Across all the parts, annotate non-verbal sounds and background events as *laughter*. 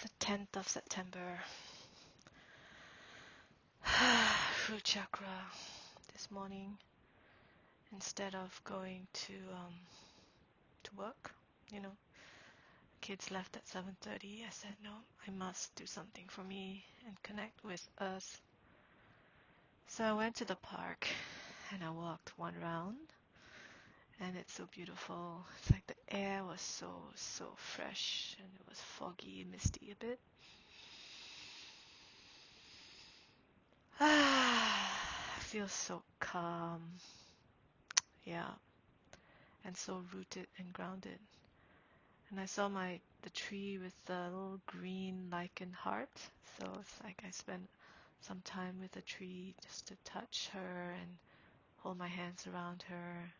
It's the 10th of September. *sighs* Root chakra this morning. Instead of going to um, to work, you know, kids left at 7:30. I said no, I must do something for me and connect with us. So I went to the park and I walked one round and it's so beautiful. It's like the air was so, so fresh and it was foggy and misty a bit. Ah, *sighs* I feel so calm. Yeah. And so rooted and grounded. And I saw my the tree with the little green lichen heart. So it's like I spent some time with the tree just to touch her and hold my hands around her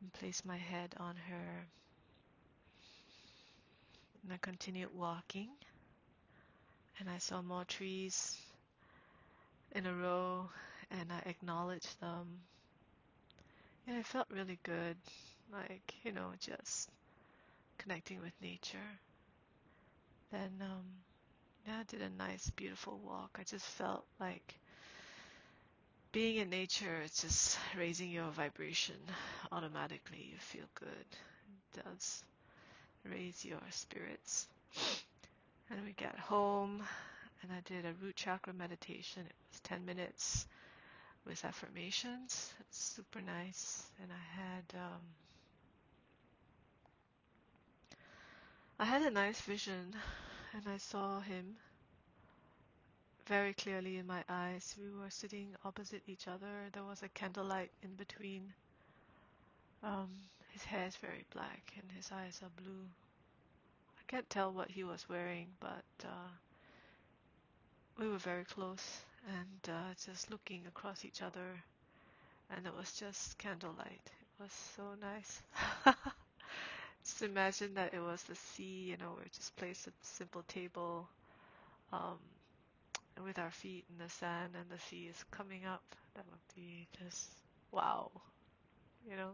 and place my head on her. And I continued walking, and I saw more trees in a row, and I acknowledged them. And it felt really good, like, you know, just connecting with nature. Then, um, yeah, I did a nice, beautiful walk. I just felt like being in nature is just raising your vibration automatically. You feel good. It does raise your spirits. And we got home and I did a root chakra meditation. It was 10 minutes with affirmations. It's super nice. And I had um, I had a nice vision and I saw him very clearly in my eyes. We were sitting opposite each other. There was a candlelight in between. Um, his hair is very black and his eyes are blue. I can't tell what he was wearing, but uh, we were very close and uh, just looking across each other. And it was just candlelight. It was so nice. *laughs* just imagine that it was the sea, you know, we just placed a simple table um, with our feet in the sand and the sea is coming up. That would be just wow, you know,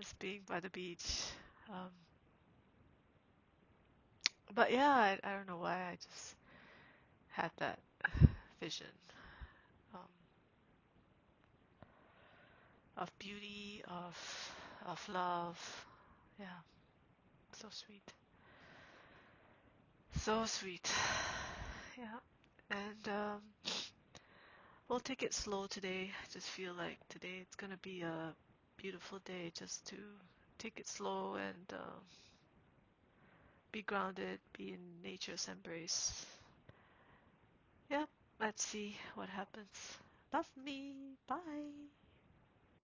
just being by the beach. Um, but yeah, I, I don't know why I just had that vision um, of beauty, of of love. Yeah, so sweet, so sweet. *sighs* Yeah, and um, we'll take it slow today. I just feel like today it's gonna be a beautiful day, just to take it slow and uh, be grounded, be in nature's embrace. Yeah, let's see what happens. Love me. Bye.